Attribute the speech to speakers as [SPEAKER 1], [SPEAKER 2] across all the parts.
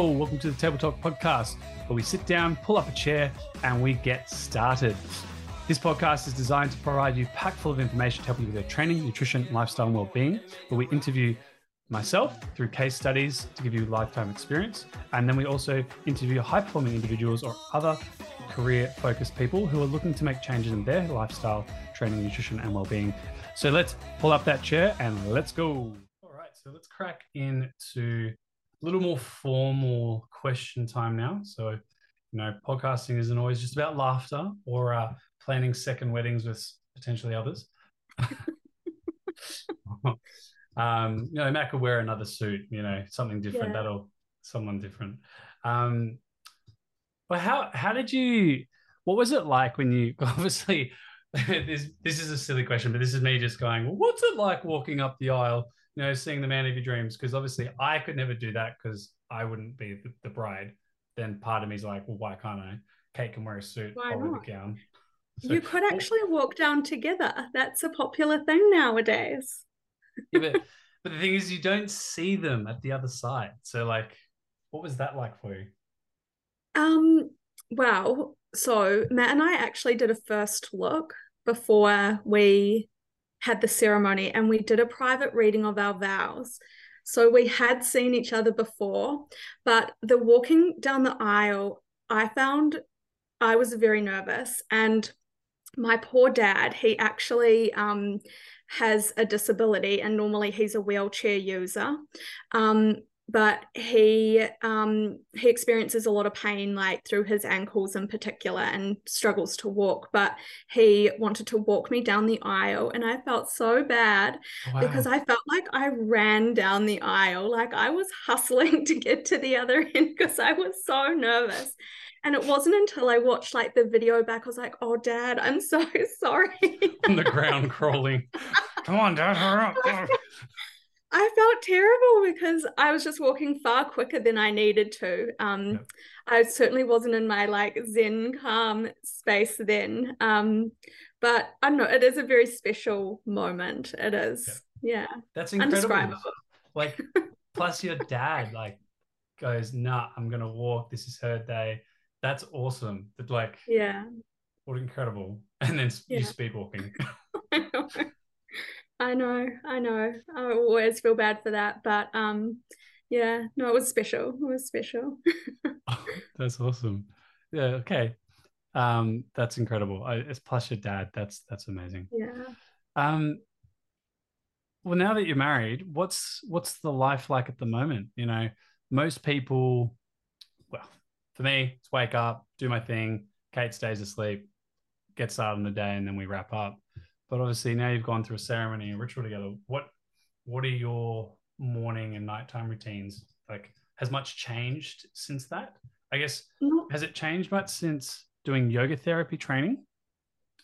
[SPEAKER 1] Welcome to the Table Talk podcast, where we sit down, pull up a chair, and we get started. This podcast is designed to provide you packed full of information to help you with your training, nutrition, lifestyle, and well-being. Where we interview myself through case studies to give you lifetime experience, and then we also interview high-performing individuals or other career-focused people who are looking to make changes in their lifestyle, training, nutrition, and well-being. So let's pull up that chair and let's go. All right, so let's crack into a little more formal question time now. So, you know, podcasting isn't always just about laughter or uh, planning second weddings with potentially others. um, you know, Matt could wear another suit, you know, something different. Yeah. That'll someone different. Um, but how how did you? What was it like when you obviously? this this is a silly question, but this is me just going. Well, what's it like walking up the aisle you know, seeing the man of your dreams. Because obviously I could never do that because I wouldn't be the, the, bride. Then part of me is like, well, why can't I? Kate can wear a suit, why I'll wear the gown.
[SPEAKER 2] So, you could actually walk down together. That's a popular thing nowadays.
[SPEAKER 1] yeah, but, but the thing is, you don't see them at the other side. So, like, what was that like for you?
[SPEAKER 2] Um. Well, so Matt and I actually did a first look before we had the ceremony and we did a private reading of our vows. So we had seen each other before, but the walking down the aisle, I found I was very nervous. And my poor dad, he actually um, has a disability and normally he's a wheelchair user. Um, but he um, he experiences a lot of pain like through his ankles in particular and struggles to walk but he wanted to walk me down the aisle and i felt so bad wow. because i felt like i ran down the aisle like i was hustling to get to the other end because i was so nervous and it wasn't until I watched like the video back, I was like, oh, dad, I'm so sorry.
[SPEAKER 1] On the ground crawling. Come on, dad, hurry up.
[SPEAKER 2] I felt terrible because I was just walking far quicker than I needed to. Um, yep. I certainly wasn't in my like zen calm space then. Um, but I don't know, it is a very special moment. It is. Yep. Yeah.
[SPEAKER 1] That's incredible. Like, plus your dad like goes, nah, I'm gonna walk. This is her day. That's awesome. But like,
[SPEAKER 2] yeah.
[SPEAKER 1] What incredible. And then yeah. you speed walking.
[SPEAKER 2] I know, I know. I always feel bad for that, but um, yeah, no, it was special. It was special.
[SPEAKER 1] oh, that's awesome. Yeah. Okay. Um, that's incredible. I, it's plus your dad. That's that's amazing.
[SPEAKER 2] Yeah.
[SPEAKER 1] Um. Well, now that you're married, what's what's the life like at the moment? You know, most people. Well, for me, it's wake up, do my thing. Kate stays asleep, gets started on the day, and then we wrap up. But obviously now you've gone through a ceremony and ritual together. What what are your morning and nighttime routines? Like has much changed since that? I guess has it changed much since doing yoga therapy training?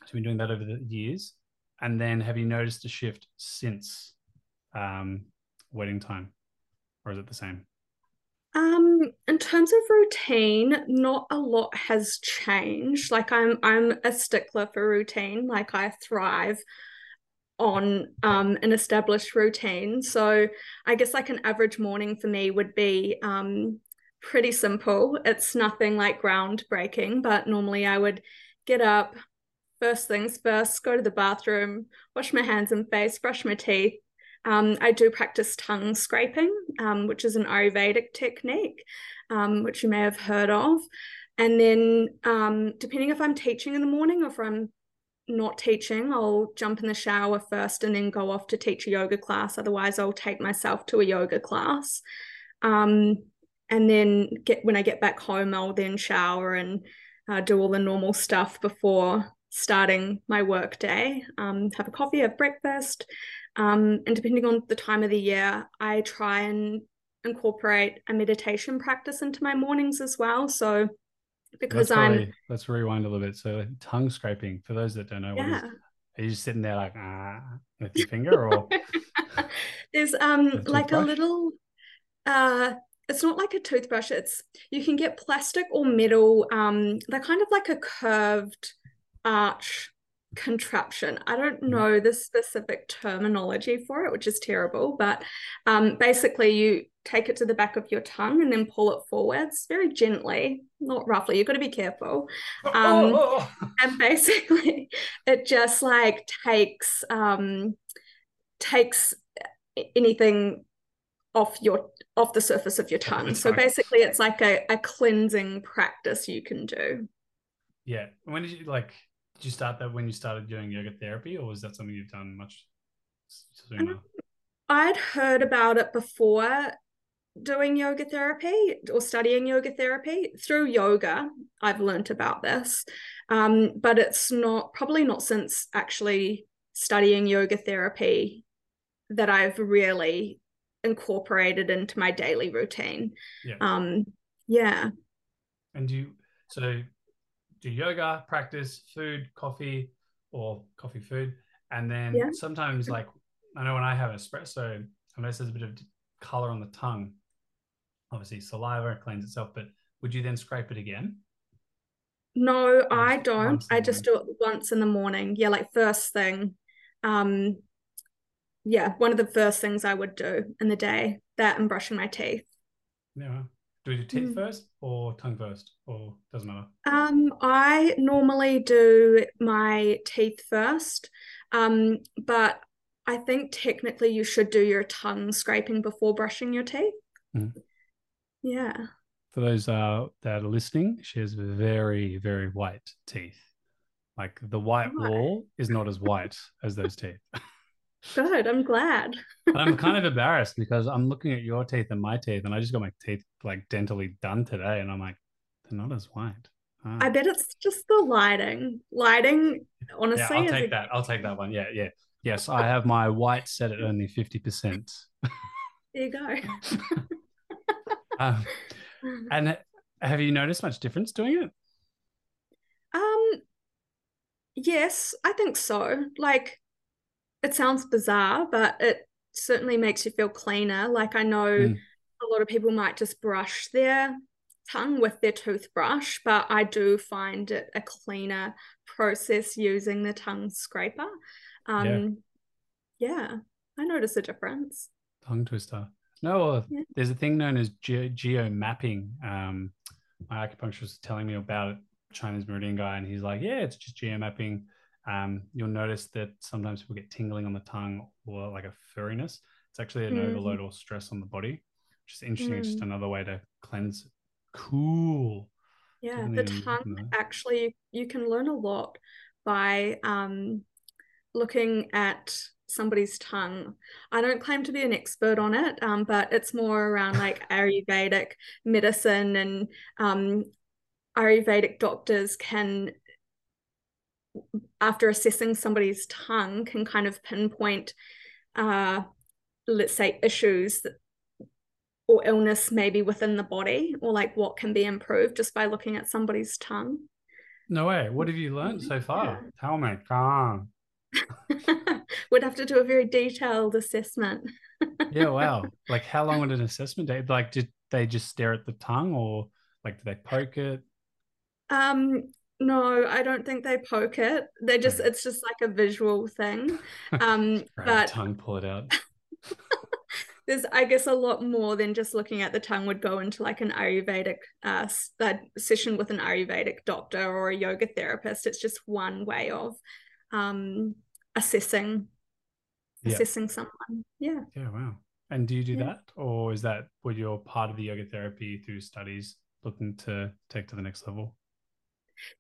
[SPEAKER 1] So you've been doing that over the years. And then have you noticed a shift since um, wedding time? Or is it the same?
[SPEAKER 2] Um, in terms of routine, not a lot has changed. Like I'm I'm a stickler for routine. Like I thrive on um an established routine. So I guess like an average morning for me would be um pretty simple. It's nothing like groundbreaking, but normally I would get up, first things first, go to the bathroom, wash my hands and face, brush my teeth, um, I do practice tongue scraping, um, which is an Ayurvedic technique, um, which you may have heard of. And then, um, depending if I'm teaching in the morning or if I'm not teaching, I'll jump in the shower first and then go off to teach a yoga class. Otherwise, I'll take myself to a yoga class. Um, and then get when I get back home, I'll then shower and uh, do all the normal stuff before starting my work day. Um, have a coffee, have breakfast, um, and depending on the time of the year, I try and incorporate a meditation practice into my mornings as well. So because
[SPEAKER 1] let's
[SPEAKER 2] I'm probably,
[SPEAKER 1] let's rewind a little bit. So tongue scraping, for those that don't know yeah. what is are you just sitting there like ah with your finger or
[SPEAKER 2] there's um like a little uh it's not like a toothbrush it's you can get plastic or metal um they're kind of like a curved arch contraption. I don't mm. know the specific terminology for it, which is terrible, but um, basically you take it to the back of your tongue and then pull it forwards very gently, not roughly. You've got to be careful. Um, oh. And basically, it just like takes um, takes anything off your off the surface of your tongue. So basically, it's like a, a cleansing practice you can do.
[SPEAKER 1] Yeah. When did you like? Did you start that when you started doing yoga therapy, or was that something you've done much sooner? Um,
[SPEAKER 2] I'd heard about it before doing yoga therapy or studying yoga therapy. Through yoga i've learned about this um, but it's not probably not since actually studying yoga therapy that i've really incorporated into my daily routine. Yeah. Um yeah.
[SPEAKER 1] And do you so do yoga practice food coffee or coffee food and then yeah. sometimes like i know when i have espresso unless there's a bit of color on the tongue obviously saliva cleans itself, but would you then scrape it again?
[SPEAKER 2] No, I don't. I just do it once in the morning. Yeah, like first thing. Um yeah, one of the first things I would do in the day, that and brushing my teeth.
[SPEAKER 1] Yeah. Do we do teeth mm. first or tongue first? Or doesn't matter?
[SPEAKER 2] Um, I normally do my teeth first. Um, but I think technically you should do your tongue scraping before brushing your teeth. Mm. Yeah.
[SPEAKER 1] For those uh, that are listening, she has very, very white teeth. Like the white wall is not as white as those teeth.
[SPEAKER 2] Good. I'm glad.
[SPEAKER 1] I'm kind of embarrassed because I'm looking at your teeth and my teeth, and I just got my teeth like dentally done today, and I'm like, they're not as white.
[SPEAKER 2] Oh. I bet it's just the lighting. Lighting, honestly.
[SPEAKER 1] Yeah, I'll take a... that. I'll take that one. Yeah, yeah. Yes, I have my white set at only 50%.
[SPEAKER 2] There you go.
[SPEAKER 1] um, and have you noticed much difference doing it?
[SPEAKER 2] Um, yes, I think so. Like, it sounds bizarre, but it certainly makes you feel cleaner. Like, I know mm. a lot of people might just brush their tongue with their toothbrush, but I do find it a cleaner process using the tongue scraper. Um, yeah. yeah, I notice a difference.
[SPEAKER 1] Tongue twister. No, yeah. there's a thing known as ge- geo mapping. Um, my acupuncturist was telling me about it, Chinese meridian guy, and he's like, yeah, it's just geo mapping. Um, you'll notice that sometimes people get tingling on the tongue or like a furriness. It's actually an mm. overload or stress on the body, which is interesting. Mm. It's just another way to cleanse. Cool.
[SPEAKER 2] Yeah, the tongue actually, you can learn a lot by um, looking at somebody's tongue. I don't claim to be an expert on it, um, but it's more around like Ayurvedic medicine and um, Ayurvedic doctors can, after assessing somebody's tongue, can kind of pinpoint, uh, let's say, issues or illness maybe within the body or like what can be improved just by looking at somebody's tongue.
[SPEAKER 1] No way. What have you learned so far? Yeah. Tell me. Come
[SPEAKER 2] would have to do a very detailed assessment.
[SPEAKER 1] yeah, wow. Like how long would an assessment take? Like did they just stare at the tongue or like do they poke it?
[SPEAKER 2] Um no, I don't think they poke it. They just it's just like a visual thing. Um but
[SPEAKER 1] tongue pull it out.
[SPEAKER 2] there's I guess a lot more than just looking at the tongue would go into like an Ayurvedic uh that session with an Ayurvedic doctor or a yoga therapist. It's just one way of um assessing assessing someone yeah
[SPEAKER 1] yeah wow and do you do yeah. that or is that what you're part of the yoga therapy through studies looking to take to the next level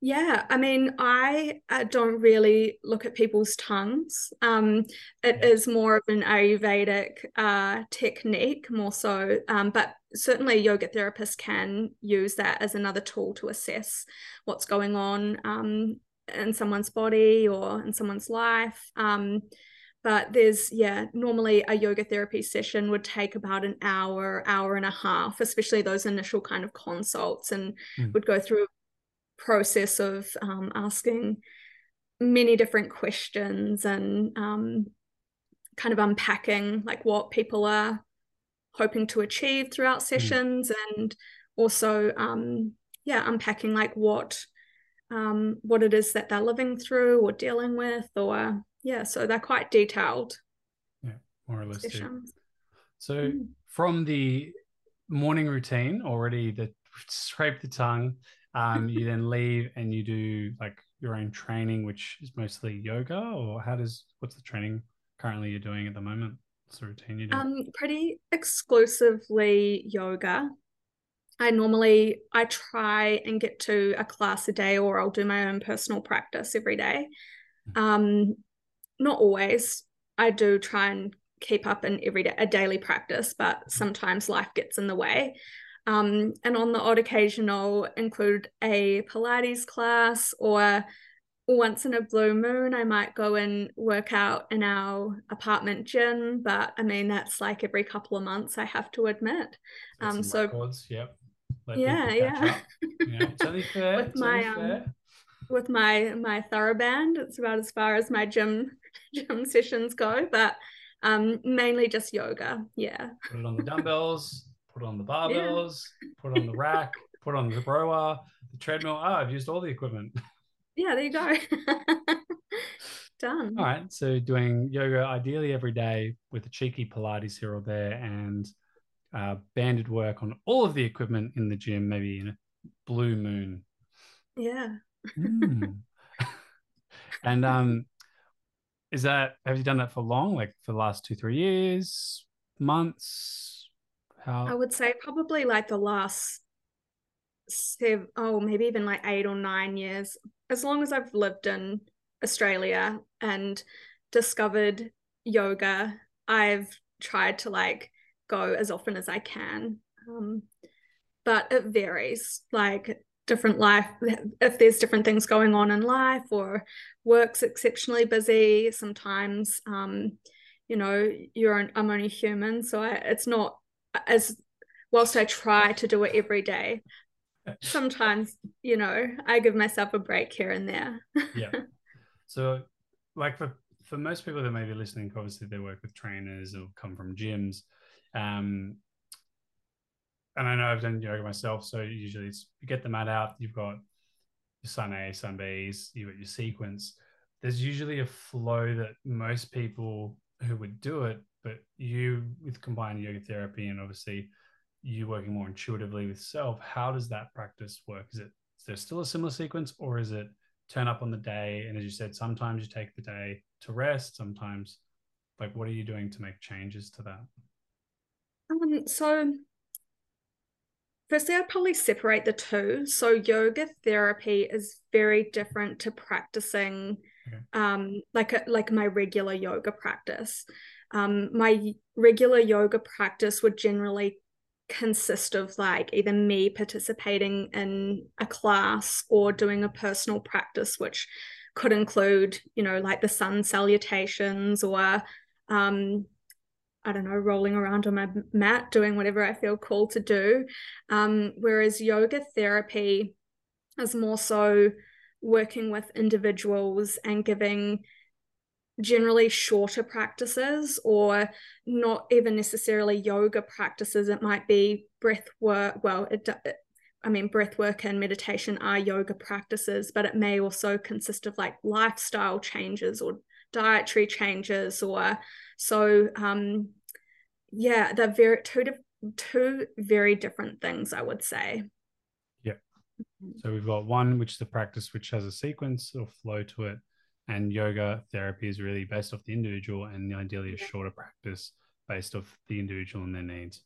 [SPEAKER 2] yeah, I mean, I uh, don't really look at people's tongues. Um, it yeah. is more of an Ayurvedic uh, technique, more so. Um, but certainly, yoga therapists can use that as another tool to assess what's going on um, in someone's body or in someone's life. Um, but there's yeah normally a yoga therapy session would take about an hour hour and a half especially those initial kind of consults and mm. would go through process of um, asking many different questions and um, kind of unpacking like what people are hoping to achieve throughout hmm. sessions mm. and also um, yeah unpacking like what um, what it is that they're living through or dealing with, or yeah, so they're quite detailed.
[SPEAKER 1] Yeah, more or less. So, mm. from the morning routine already the scrape the tongue um, you then leave and you do like your own training which is mostly yoga or how does what's the training currently you're doing at the moment what's the routine you do
[SPEAKER 2] um pretty exclusively yoga i normally i try and get to a class a day or i'll do my own personal practice every day mm-hmm. um not always i do try and keep up an everyday a daily practice, but mm-hmm. sometimes life gets in the way. Um, and on the odd occasion, I'll include a Pilates class, or once in a blue moon, I might go and work out in our apartment gym. But I mean, that's like every couple of months, I have to admit.
[SPEAKER 1] Um, so records, yep.
[SPEAKER 2] Let yeah, yeah.
[SPEAKER 1] yeah. It's only fair. with it's my um,
[SPEAKER 2] with my my TheraBand, it's about as far as my gym gym sessions go. But um, mainly just yoga. Yeah.
[SPEAKER 1] Put it on the dumbbells, put on the barbells, yeah. put on the rack, put on the rower, the treadmill. Oh, I've used all the equipment.
[SPEAKER 2] Yeah, there you go. Done.
[SPEAKER 1] All right. So doing yoga ideally every day with a cheeky Pilates here or there and uh, banded work on all of the equipment in the gym, maybe in a blue moon.
[SPEAKER 2] Yeah.
[SPEAKER 1] mm. and um, is that have you done that for long like for the last two three years months
[SPEAKER 2] how i would say probably like the last seven oh maybe even like eight or nine years as long as i've lived in australia and discovered yoga i've tried to like go as often as i can um, but it varies like different life if there's different things going on in life or work's exceptionally busy sometimes um you know you're an, i'm only human so I, it's not as whilst i try to do it every day. Sometimes you know i give myself a break here and there.
[SPEAKER 1] Yeah. So like for for most people that may be listening obviously they work with trainers or come from gyms um and I know I've done yoga myself, so usually it's you get the mat out, you've got your sun A, sun Bs, you've got your sequence. There's usually a flow that most people who would do it, but you with combined yoga therapy and obviously you working more intuitively with self, how does that practice work? Is it is there still a similar sequence or is it turn up on the day and as you said, sometimes you take the day to rest, sometimes like what are you doing to make changes to that?
[SPEAKER 2] Um, so Firstly, I'd probably separate the two. So, yoga therapy is very different to practicing, okay. um, like a, like my regular yoga practice. Um, my regular yoga practice would generally consist of like either me participating in a class or doing a personal practice, which could include, you know, like the sun salutations or um, I don't know, rolling around on my mat, doing whatever I feel called to do. Um, whereas yoga therapy is more so working with individuals and giving generally shorter practices or not even necessarily yoga practices. It might be breath work. Well, it, it I mean, breath work and meditation are yoga practices, but it may also consist of like lifestyle changes or dietary changes or so um yeah they're very two two very different things i would say
[SPEAKER 1] yeah mm-hmm. so we've got one which is a practice which has a sequence or flow to it and yoga therapy is really based off the individual and ideally a shorter practice based off the individual and their needs.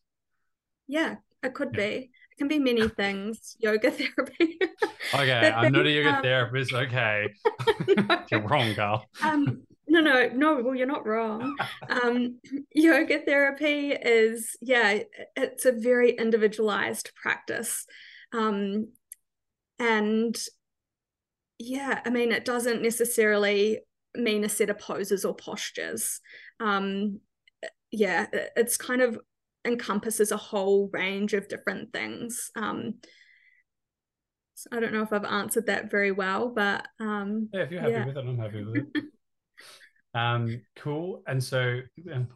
[SPEAKER 2] Yeah it could yeah. be. It can be many things. Yoga therapy.
[SPEAKER 1] Okay i'm not a yoga um, therapist okay. No. you're wrong girl.
[SPEAKER 2] Um no no no well you're not wrong. Um yoga therapy is yeah it's a very individualized practice. Um and yeah i mean it doesn't necessarily mean a set of poses or postures um yeah it's kind of encompasses a whole range of different things um so I don't know if I've answered that very well, but um,
[SPEAKER 1] yeah, if you're happy yeah. with it, I'm happy with it. Um, cool. And so,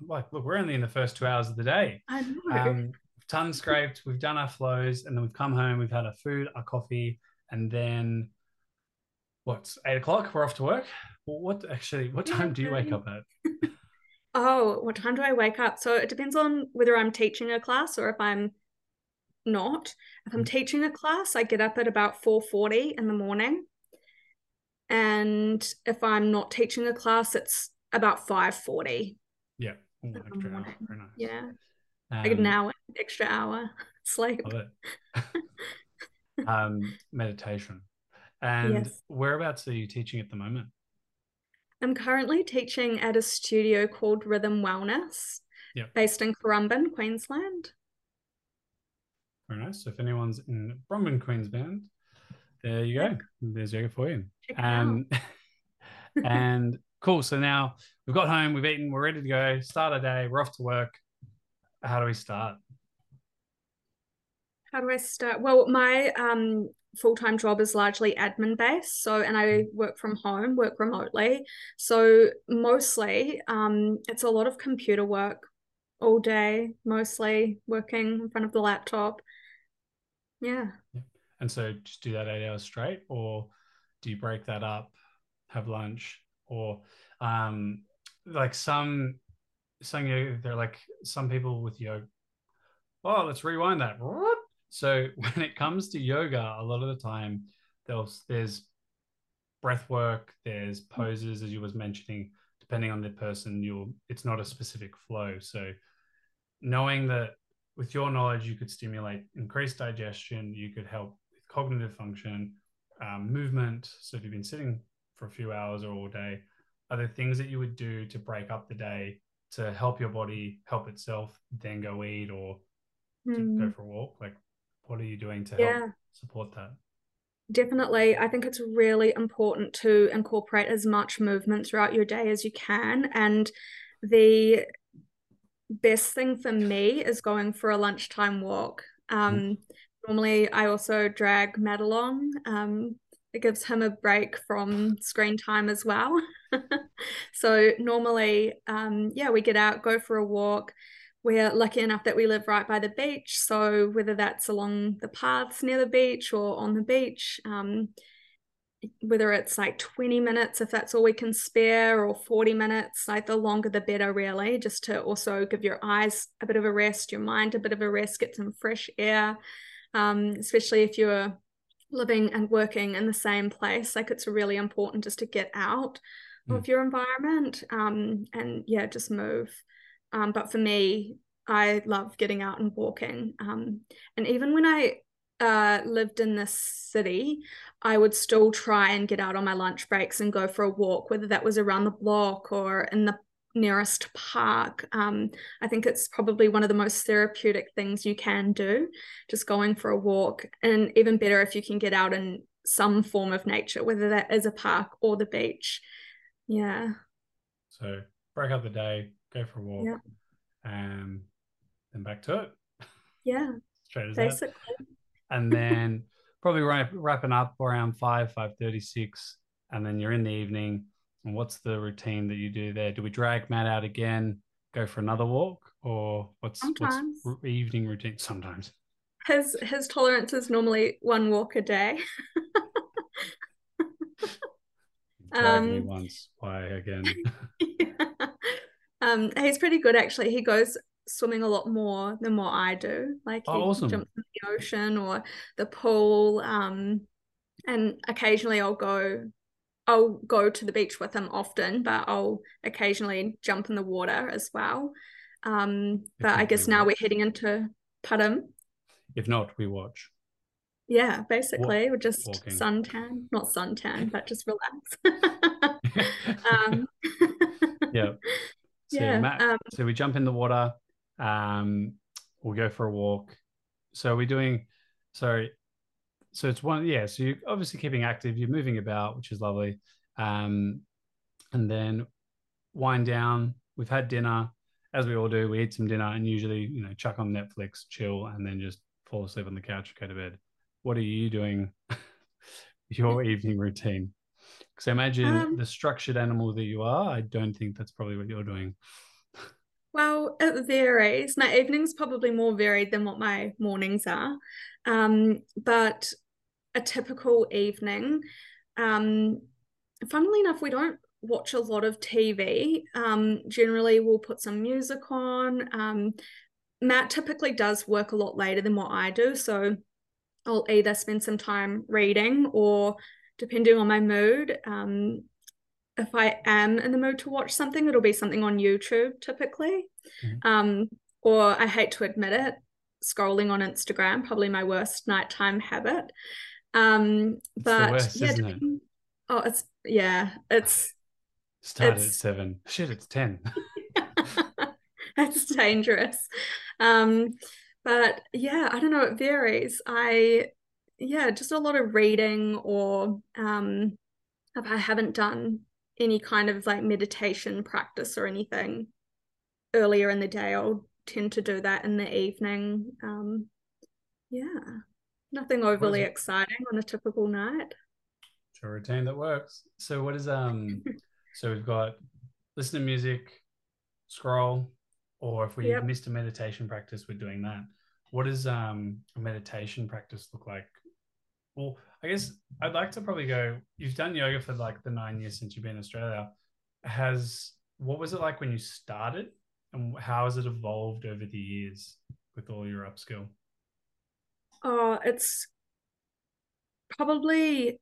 [SPEAKER 1] like, look, we're only in the first two hours of the day.
[SPEAKER 2] I know.
[SPEAKER 1] Um, ton scraped. We've done our flows, and then we've come home. We've had our food, our coffee, and then what's eight o'clock? We're off to work. Well, what actually? What time do you wake up at?
[SPEAKER 2] Oh, what time do I wake up? So it depends on whether I'm teaching a class or if I'm not. If I'm
[SPEAKER 1] Mm.
[SPEAKER 2] teaching a class, I get up at about 4:40 in the morning. And if I'm not teaching a class, it's about 5:40.
[SPEAKER 1] Yeah. Ooh, extra hour. Very nice.
[SPEAKER 2] Yeah. Like an
[SPEAKER 1] Um,
[SPEAKER 2] hour, extra hour sleep.
[SPEAKER 1] Um, meditation. And
[SPEAKER 2] Yes.
[SPEAKER 1] whereabouts are you teaching at the moment?
[SPEAKER 2] I'm currently teaching at a studio called Rhythm Wellness,
[SPEAKER 1] Yep.
[SPEAKER 2] based in Currumbin, Queensland.
[SPEAKER 1] Very nice. So if anyone's in Currumbin, Queensland, there you go. There's yoga for you.
[SPEAKER 2] Check it out.
[SPEAKER 1] Um, and cool. So now we've got home, we've eaten, we're ready to go. Start our day. We're off to work. How do we start?
[SPEAKER 2] How do I start? Well, my um full-time job is largely admin based. So and I work from home, work remotely. So mostly um it's a lot of computer work all day, mostly working in front of the laptop. Yeah.
[SPEAKER 1] And so just do that eight hours straight, or do you break that up, have lunch, or um, like some some yoga, they're like some people with yoga. Oh, let's rewind that. So when it comes to yoga, a lot of the time there's there's breath work, there's poses as you was mentioning. Depending on the person, you'll it's not a specific flow. So knowing that with your knowledge, you could stimulate increased digestion, you could help with cognitive function, um, movement. So if you've been sitting for a few hours or all day, are there things that you would do to break up the day to help your body help itself, then go eat or
[SPEAKER 2] Hmm.
[SPEAKER 1] go for a walk? Like, what are you doing to
[SPEAKER 2] Yeah.
[SPEAKER 1] help support that?
[SPEAKER 2] Definitely. I think it's really important to incorporate as much movement throughout your day as you can. And the best thing for me is going for a lunchtime walk. Um, normally, I also drag Matt along. Um, it gives him a break from screen time as well. so, normally, um, yeah, we get out, go for a walk. We're lucky enough that we live right by the beach. So, whether that's along the paths near the beach or on the beach, um, whether it's like 20 minutes, if that's all we can spare, or 40 minutes, like the longer the better, really, just to also give your eyes a bit of a rest, your mind a bit of a rest, get some fresh air, um, especially if you're living and working in the same place. Like it's really important just to get out
[SPEAKER 1] Mm.
[SPEAKER 2] of your environment um, and yeah, just move. Um, but for me, I love getting out and walking. Um, and even when I uh, lived in the city, I would still try and get out on my lunch breaks and go for a walk, whether that was around the block or in the nearest park. Um, I think it's probably one of the most therapeutic things you can do, just going for a walk. And even better if you can get out in some form of nature, whether that is a park or the beach. Yeah.
[SPEAKER 1] So break up the day, go for a walk,
[SPEAKER 2] Yeah.
[SPEAKER 1] and then back to it.
[SPEAKER 2] Yeah.
[SPEAKER 1] Straight as that.
[SPEAKER 2] Basically.
[SPEAKER 1] and then probably wrap, wrapping up around 5 5.36 and then you're in the evening and what's the routine that you do there do we drag matt out again go for another walk or what's
[SPEAKER 2] Sometimes.
[SPEAKER 1] what's evening routine sometimes
[SPEAKER 2] His his tolerance is normally one walk a day.
[SPEAKER 1] drag me
[SPEAKER 2] Um,
[SPEAKER 1] once why again
[SPEAKER 2] um, he's pretty good actually. He goes swimming a lot more than what I do. Like he
[SPEAKER 1] Oh, awesome.
[SPEAKER 2] jumps in the ocean or the pool. Um, and occasionally I'll go I'll go to the beach with him often, but I'll occasionally jump in the water as well. Um, but I guess
[SPEAKER 1] we
[SPEAKER 2] now
[SPEAKER 1] will.
[SPEAKER 2] we're heading into Putnam.
[SPEAKER 1] if not we watch
[SPEAKER 2] Yeah, basically, we're just
[SPEAKER 1] walking.
[SPEAKER 2] suntan, not suntan, but just relax. um,
[SPEAKER 1] yeah so
[SPEAKER 2] yeah,
[SPEAKER 1] matt
[SPEAKER 2] um,
[SPEAKER 1] so we jump in the water um we'll go for a walk. So we're doing so so it's one yeah so you're obviously keeping active you're moving about which is lovely. Um and then wind down we've had dinner as we all do we eat some dinner and usually you know chuck on netflix chill and then just fall asleep on the couch go to bed. What are you doing your evening routine because I imagine
[SPEAKER 2] Um,
[SPEAKER 1] the structured animal that you are i don't think that's probably what you're doing
[SPEAKER 2] well, it varies. My evenings probably more varied than what my mornings are. Um, but a typical evening, um, funnily enough, we don't watch a lot of TV. Um, generally, we'll put some music on. Um, Matt typically does work a lot later than what I do. So I'll either spend some time reading or, depending on my mood, um, if I am in the mood to watch something, it'll be something on YouTube typically. Mm-hmm. Um, or I hate to admit it, scrolling on Instagram, probably my worst nighttime habit. Um, but
[SPEAKER 1] worst,
[SPEAKER 2] yeah,
[SPEAKER 1] it?
[SPEAKER 2] oh, it's yeah, it's
[SPEAKER 1] started it's, at seven. Shit, it's ten.
[SPEAKER 2] That's dangerous. Um, but yeah, I don't know, it varies. I yeah, just a lot of reading or um if I haven't done any kind of like meditation practice or anything earlier in the day, I'll tend to do that in the evening. Um, yeah, nothing overly exciting on a typical night.
[SPEAKER 1] It's a routine that works. So, what is um? so we've got listen to music, scroll, or if we yep. missed a meditation practice, we're doing that. What does um a meditation practice look like? Well, I guess I'd like to probably go. You've done yoga for like the nine years since you've been in Australia. Has what was it like when you started, and how has it evolved over the years with all your upskill?
[SPEAKER 2] Oh, it's probably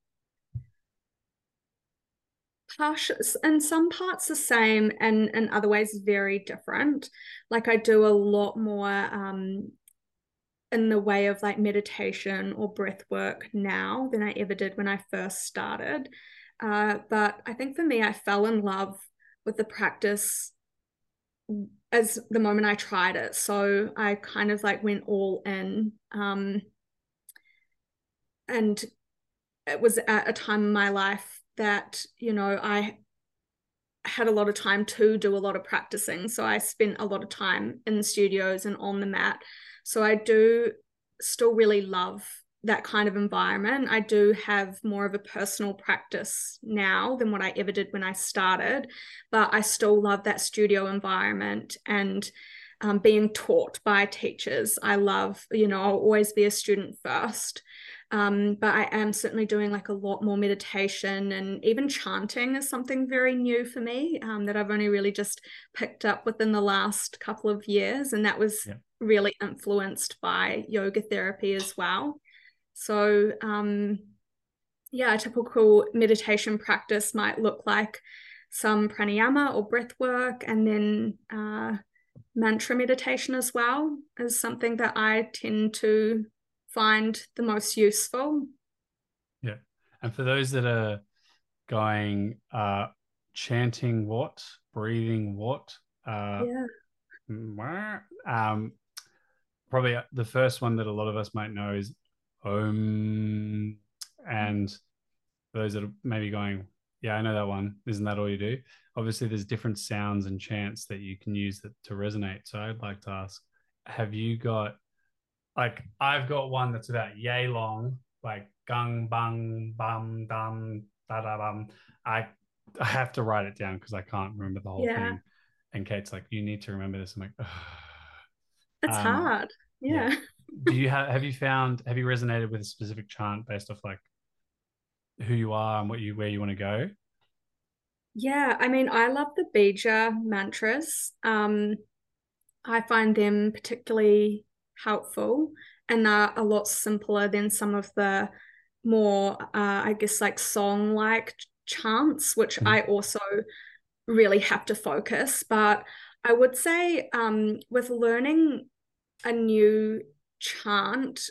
[SPEAKER 2] partial in some parts the same and in other ways very different like i do a lot more um in the way of like meditation or breath work now than I ever did when I first started. Uh, but I think for me, I fell in love with the practice as the moment I tried it. So I kind of like went all in. Um, and it was at a time in my life that, you know, I had a lot of time to do a lot of practicing. So I spent a lot of time in the studios and on the mat so I do still really love that kind of environment. I do have more of a personal practice now than what I ever did when I started, but I still love that studio environment and um, being taught by teachers. I love, you know, I'll always be a student first. Um, but I am certainly doing like a lot more meditation and even chanting is something very new for me um, that I've only really just picked up within the last couple of years. And that was yeah. Really influenced by yoga therapy as well. So, um, yeah, a typical meditation practice might look like some pranayama or breath work, and then uh, mantra meditation as well is something that I tend to find the most useful.
[SPEAKER 1] Yeah. And for those that are going, uh, chanting what, breathing what, uh, yeah. um, probably uh, the first one that a lot of us might know is Om. And those that are maybe going, yeah, I know that one. Isn't that all you do? Obviously, there's different sounds and chants that you can use that to resonate. So I'd like to ask, have you got like I've got one that's about yay long, like gung bang bum dum da da bum. I I have to write it down because I can't remember the whole yeah. thing. And Kate's like, you need to remember this. I'm like, Ugh.
[SPEAKER 2] It's um, hard. Yeah. yeah.
[SPEAKER 1] Do you have have you found have you resonated with a specific chant based off like who you are and what you where you want to go?
[SPEAKER 2] Yeah, I mean, I love the Bija mantras. Um, I find them particularly helpful and they're a lot simpler than some of the more uh, i guess like song like chants which mm. i also really have to focus but i would say um, with learning a new chant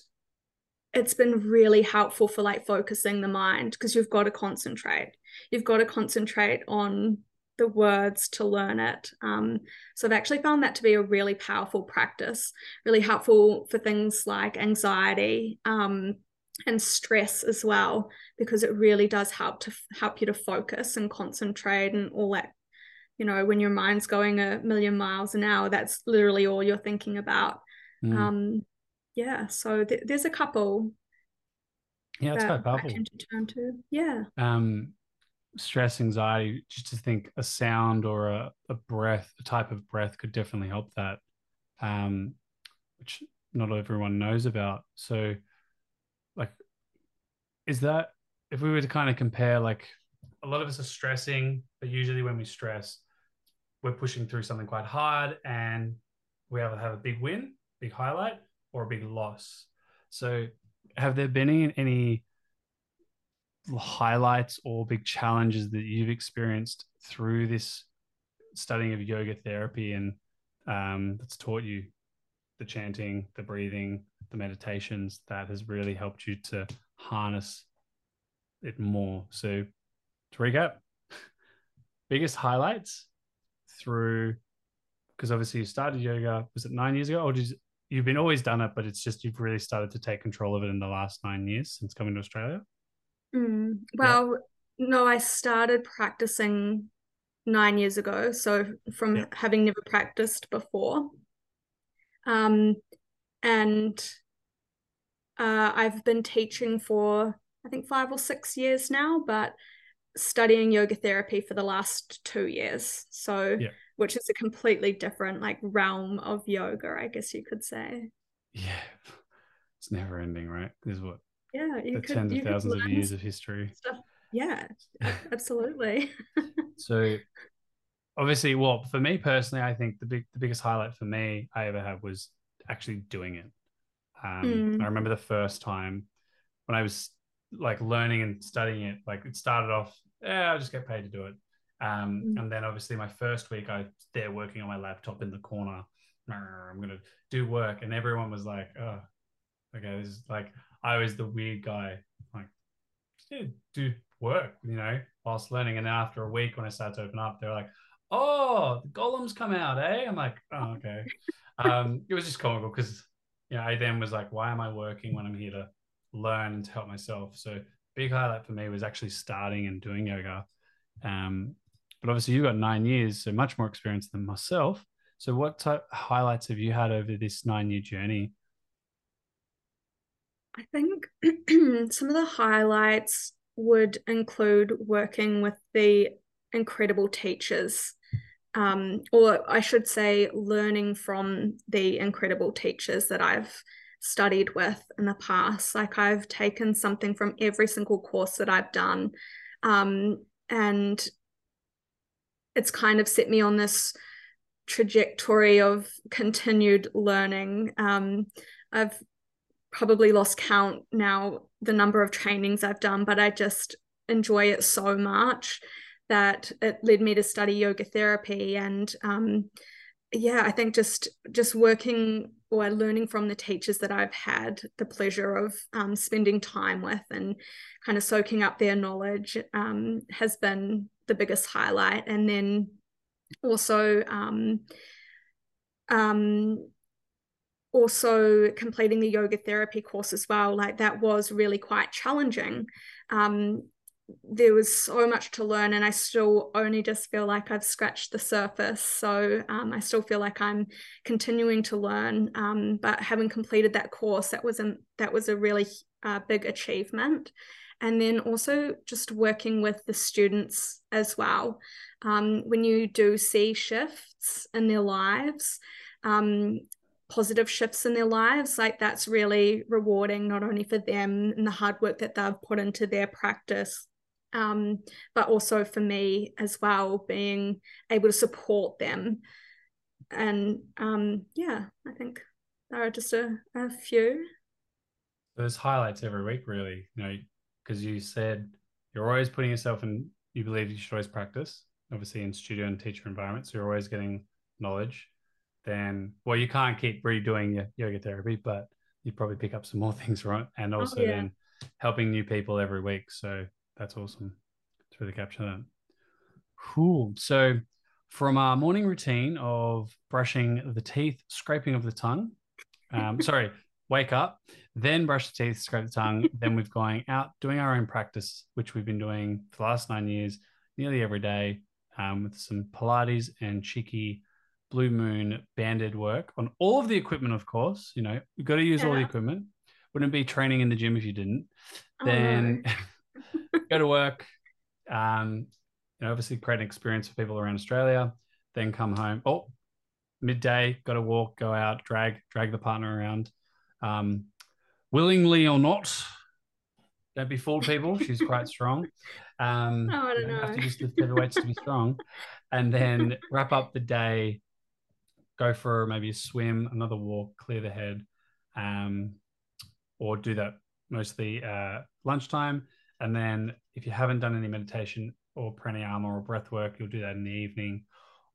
[SPEAKER 2] it's been really helpful for like focusing the mind because you've got to concentrate you've got to concentrate on the words to learn it. Um, so I've actually found that to be a really powerful practice, really helpful for things like anxiety um, and stress as well, because it really does help to help you to focus and concentrate and all that. You know, when your mind's going a million miles an hour, that's literally all you're thinking about. Mm. Um, yeah, so th- there's a couple.
[SPEAKER 1] Yeah, it's quite powerful.
[SPEAKER 2] to. Yeah.
[SPEAKER 1] Um, stress, anxiety, just to think a sound or a, a breath, a type of breath could definitely help that, um, which not everyone knows about. So, like, is that if we were to kind of compare, like, a lot of us are stressing, but usually when we stress, we're pushing through something quite hard and we either have a big win, big highlight, or a big loss. So, have there been any, any highlights or big challenges that you've experienced through this studying of yoga therapy and um, that's taught you the chanting, the breathing, the meditations that has really helped you to harness it more. So, to recap, biggest highlights through because obviously you started yoga was it nine years ago or did you, you've been always done it but it's just you've really started to take control of it in the last nine years since coming to australia
[SPEAKER 2] mm, well yeah. no i started practicing nine years ago so from yeah. having never practiced before um and uh, i've been teaching for i think five or six years now but studying yoga therapy for the last two years. So, yeah. which is a completely different like realm of yoga, I guess you could say.
[SPEAKER 1] Yeah, it's never ending, right? There's what?
[SPEAKER 2] Yeah,
[SPEAKER 1] you the could, tens of thousands of years of history. Stuff.
[SPEAKER 2] Yeah, absolutely.
[SPEAKER 1] so, obviously, well, for me personally, I think the big, the biggest highlight for me I ever had was actually doing it. Um, mm. I remember the first time when I was like learning and studying it. Like it started off, yeah, I'll just get paid to do it. Um, mm. And then obviously my first week, I there working on my laptop in the corner. I'm gonna do work, and everyone was like, "Oh, okay, this is like I was the weird guy, like, yeah, do work, you know, whilst learning." And then after a week, when I started to open up, they're like, "Oh, the golems come out, eh?" I'm like, "Oh, okay." um, it was just comical because you know I then was like, "Why am I working when I'm here to learn and to help myself. So big highlight for me was actually starting and doing yoga. Um, but obviously you've got nine years, so much more experience than myself. So what type highlights have you had over this nine year journey?
[SPEAKER 2] I think some of the highlights would include working with the incredible teachers, um, or I should say, learning from the incredible teachers that I've studied with in the past. Like I've taken something from every single course that I've done. Um, and it's kind of set me on this trajectory of continued learning. Um, I've probably lost count now the number of trainings I've done, but I just enjoy it so much that it led me to study yoga therapy and um, yeah i think just just working or learning from the teachers that i've had the pleasure of um, spending time with and kind of soaking up their knowledge um, has been the biggest highlight. And then also um, um also completing the yoga therapy course as well. Like that was really quite challenging. Um, there was so much to learn and i still only just feel like i've scratched the surface. So um, i still feel like i'm continuing to learn um, but having completed that course that was a that was a really uh, big achievement. And then also just working with the students as well. Um, when you do see shifts in their lives um, positive shifts in their lives like that's really rewarding not only for them and the hard work that they've put into their practice um, but also for me as well, being able to support them. And um, yeah, I think there are just a, a few.
[SPEAKER 1] There's highlights every week, really, you know, because you said you're always putting yourself in, you believe you should always practice, obviously in studio and teacher environments, so you're always getting knowledge. Then, well, you can't keep redoing your yoga therapy, but you probably pick up some more things, right? And oh, also oh, yeah. then helping new people every week. So that's awesome. To really capture that. Cool. So, from our morning routine of brushing the teeth, scraping of the tongue, um, sorry, wake up, then brush the teeth, scrape the tongue, then we've going out doing our own practice, which we've been doing for the last nine years, nearly every day, um, with some Pilates and cheeky blue moon banded work on all of the equipment, of course. You know, you've got to use yeah. all the equipment. Wouldn't be training in the gym if you didn't. Oh, then no. Go to work, um, you know, obviously create an experience for people around Australia, then come home. Oh, midday, got to walk, go out, drag, drag the partner around. Um, willingly or not, Don't be fooled, people. She's quite strong. Um,
[SPEAKER 2] Oh, I don't
[SPEAKER 1] you don't have to just lift heavy weights to be strong. And then wrap up the day, go for maybe a swim, another walk, clear the head, um, or do that mostly uh, lunchtime. And then if you haven't done any meditation or pranayama or breath work, you'll do that in the evening.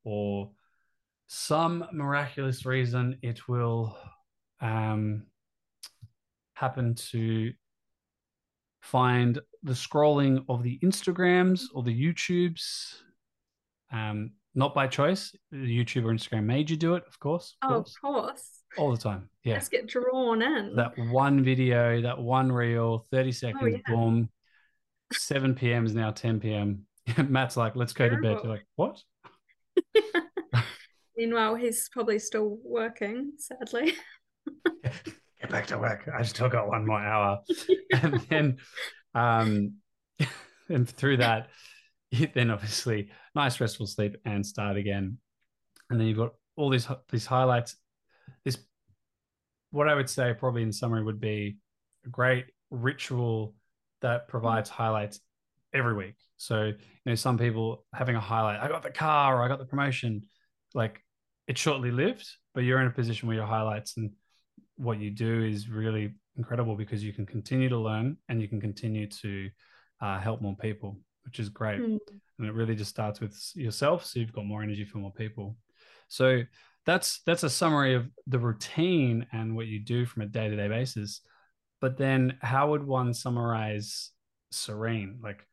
[SPEAKER 1] Or some miraculous reason, it will um, happen to find the scrolling of the Instagrams or the YouTubes. Um, not by choice. The YouTube or Instagram made you do it, of course. Of
[SPEAKER 2] Oh, of
[SPEAKER 1] course.
[SPEAKER 2] course.
[SPEAKER 1] All the time. Yeah.
[SPEAKER 2] Just get drawn in.
[SPEAKER 1] That one video, that one reel, 30 seconds,
[SPEAKER 2] Oh, yeah.
[SPEAKER 1] boom. 7 p.m. is now 10 p.m. Matt's like, let's go to bed. You're like, what?
[SPEAKER 2] Meanwhile, he's probably still working, sadly.
[SPEAKER 1] Get back to work. I still got one more hour. and then um and through that then obviously nice restful sleep and start again and then you've got all these these highlights this what i would say probably in summary would be a great ritual that provides highlights every week so you know some people having a highlight i got the car or i got the promotion like it's shortly lived but you're in a position where your highlights and what you do is really incredible because you can continue to learn and you can continue to uh, help more people, which is great.
[SPEAKER 2] Mm.
[SPEAKER 1] And it really just starts with yourself, so you've got more energy for more people. So that's that's a summary of the routine and what you do from a day to day basis. But then, how would one summarize serene? Like,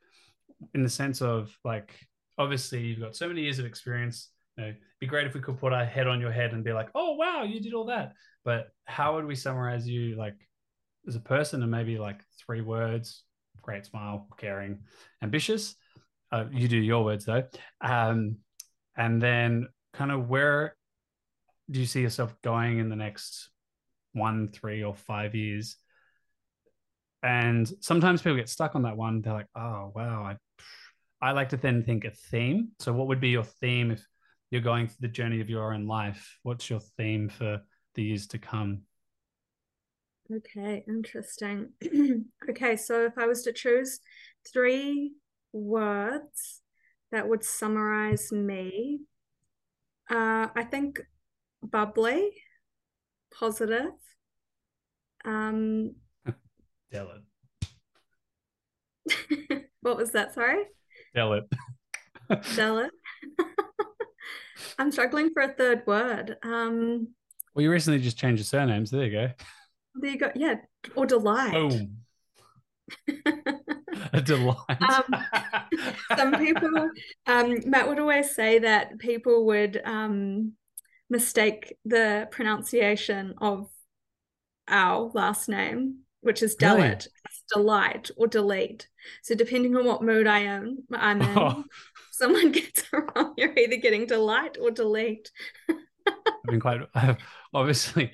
[SPEAKER 1] in the sense of like, obviously, you've got so many years of experience. You know, it'd be great if we could put our head on your head and be like, "Oh, wow, you did all that." But how would we summarize you, like, as a person, and maybe like three words? Great smile, caring, ambitious. Uh, you do your words though. Um, and then, kind of, where do you see yourself going in the next one, three, or five years? And sometimes people get stuck on that one. They're like, "Oh, wow." I, I like to then think a theme. So, what would be your theme if you're going through the journey of your own life? What's your theme for the years to come?
[SPEAKER 2] Okay, interesting. okay, so if I was to choose three words that would summarize me, uh, I think bubbly, positive, um,
[SPEAKER 1] Tell it.
[SPEAKER 2] what was that? Sorry?
[SPEAKER 1] Tell it.
[SPEAKER 2] Jealous. I'm struggling for a third word. Um,
[SPEAKER 1] well, you recently just changed your surnames. There you go.
[SPEAKER 2] there you go. Yeah, or delight.
[SPEAKER 1] Boom. A delight.
[SPEAKER 2] Um, Some people, um, Matt would always say that people would um, mistake the pronunciation of our last name, which is
[SPEAKER 1] Really?
[SPEAKER 2] Dellit, delight or delete. So depending on what mood I am, I'm in,
[SPEAKER 1] Oh.
[SPEAKER 2] someone gets it wrong. You're either getting delight or delete.
[SPEAKER 1] I've been quite I've obviously.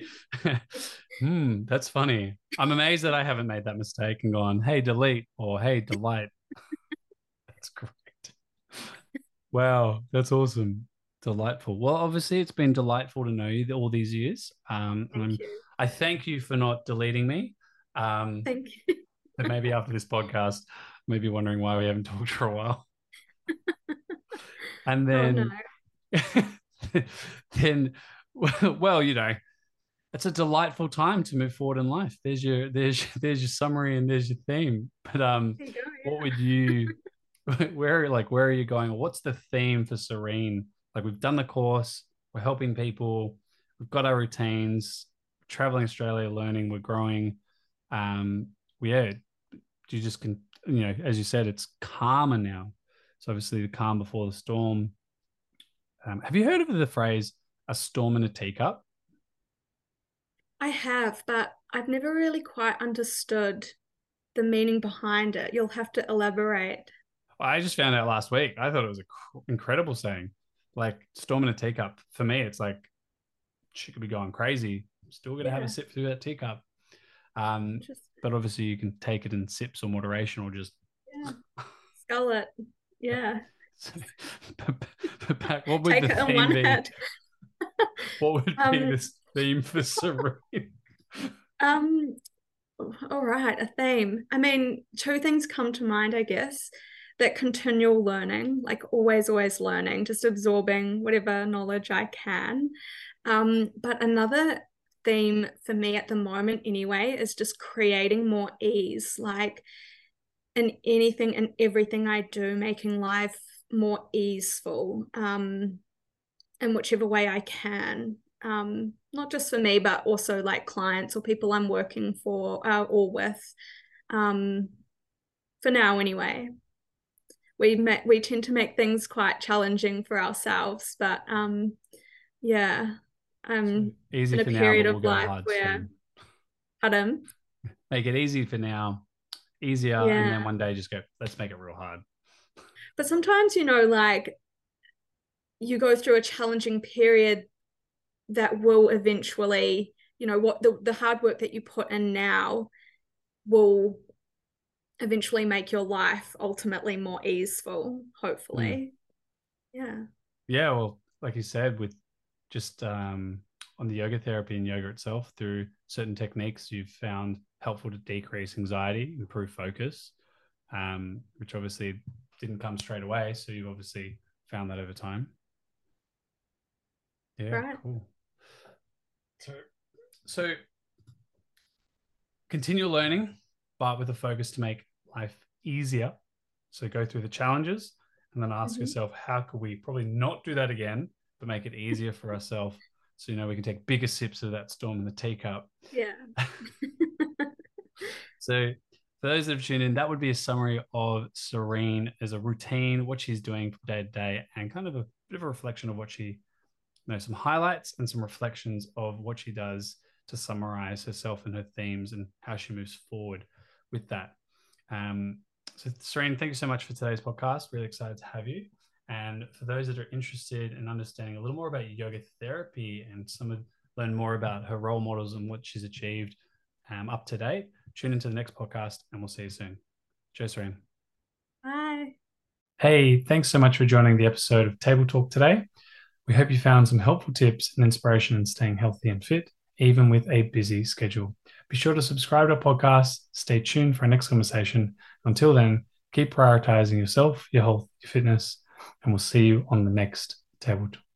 [SPEAKER 1] hmm, that's funny. I'm amazed that I haven't made that mistake and gone, "Hey, delete" or "Hey, delight." that's great. Wow, that's awesome. Delightful. Well, obviously, it's been delightful to know you all these years. Um,
[SPEAKER 2] Thank you.
[SPEAKER 1] I thank you for not deleting me. Um,
[SPEAKER 2] Thank you.
[SPEAKER 1] maybe after this podcast, maybe wondering why we haven't talked for a while. And
[SPEAKER 2] Oh,
[SPEAKER 1] then,
[SPEAKER 2] no.
[SPEAKER 1] then, well, you know, it's a delightful time to move forward in life. There's your, there's, there's your summary and there's your theme. But um,
[SPEAKER 2] go.
[SPEAKER 1] what would you, where, like, where are you going? What's the theme for Serene? Like, we've done the course, we're helping people, we've got our routines, traveling Australia, learning, we're growing. Um, yeah, you just can, you know, as you said, it's calmer now. So obviously, the calm before the storm. Um, have you heard of the phrase "a storm in a teacup"?
[SPEAKER 2] I have, but I've never really quite understood the meaning behind it. You'll have to elaborate.
[SPEAKER 1] Well, I just found out last week. I thought it was an cr- incredible saying. Like storm in a teacup. For me, it's like she could be going crazy. I'm Still gonna have a sip through that teacup. Um, but obviously, you can take it in sips or moderation, or just.
[SPEAKER 2] yeah. Skull it. Yeah.
[SPEAKER 1] Back- what would
[SPEAKER 2] Take
[SPEAKER 1] the theme be? What would be
[SPEAKER 2] Um,
[SPEAKER 1] this theme for Serene?
[SPEAKER 2] Um, all right, a theme. I mean, two things come to mind, I guess. That continual learning, like always, always learning, just absorbing whatever knowledge I can. Um, but another theme for me at the moment, anyway, is just creating more ease, like in anything and everything I do, making life more easeful um, in whichever way I can. Um, not just for me, but also like clients or people I'm working for uh, or with. Um, for now, anyway, we met, we tend to make things quite challenging for ourselves, but um, yeah, Um, I'm
[SPEAKER 1] easy
[SPEAKER 2] in a period
[SPEAKER 1] now,
[SPEAKER 2] of life where, Adam,
[SPEAKER 1] make it easy for now, easier,
[SPEAKER 2] Yeah.
[SPEAKER 1] and then one day just go, let's make it real hard.
[SPEAKER 2] but sometimes you know, like you go through a challenging period that will eventually, you know, what the the hard work that you put in now will eventually make your life ultimately more easeful, hopefully. Hmm. Yeah.
[SPEAKER 1] Yeah, well, like you said, with just um, on the yoga therapy and yoga itself, through certain techniques, you've found helpful to decrease anxiety, improve focus, um, which obviously didn't come straight away. So you've obviously found that over time. Yeah,
[SPEAKER 2] Right.
[SPEAKER 1] cool. So, so continue learning, but with a focus to make life easier. So go through the challenges and then ask
[SPEAKER 2] Mhm.
[SPEAKER 1] yourself, how could we probably not do that again, but make it easier for ourselves? So, you know, we can take bigger sips of that storm in the teacup.
[SPEAKER 2] Yeah.
[SPEAKER 1] So, for those that have tuned in, that would be a summary of Serene as a routine, what she's doing from day to day, and kind of a bit of a reflection of what she, you know, some highlights and some reflections of what she does to summarize herself and her themes and how she moves forward with that. Um, so, Serene, thank you so much for today's podcast. Really excited to have you. And for those that are interested in understanding a little more about yoga therapy and some of learn more about her role models and what she's achieved um, up to date, tune into the next podcast and we'll see you soon. Cheers, Serene.
[SPEAKER 2] Bye.
[SPEAKER 1] Hey, thanks so much for joining the episode of Table Talk today. We hope you found some helpful tips and inspiration in staying healthy and fit, even with a busy schedule. Be sure to subscribe to our podcast. Stay tuned for our next conversation. Until then, keep prioritizing yourself, your health, your fitness, and we'll see you on the next Table Talk.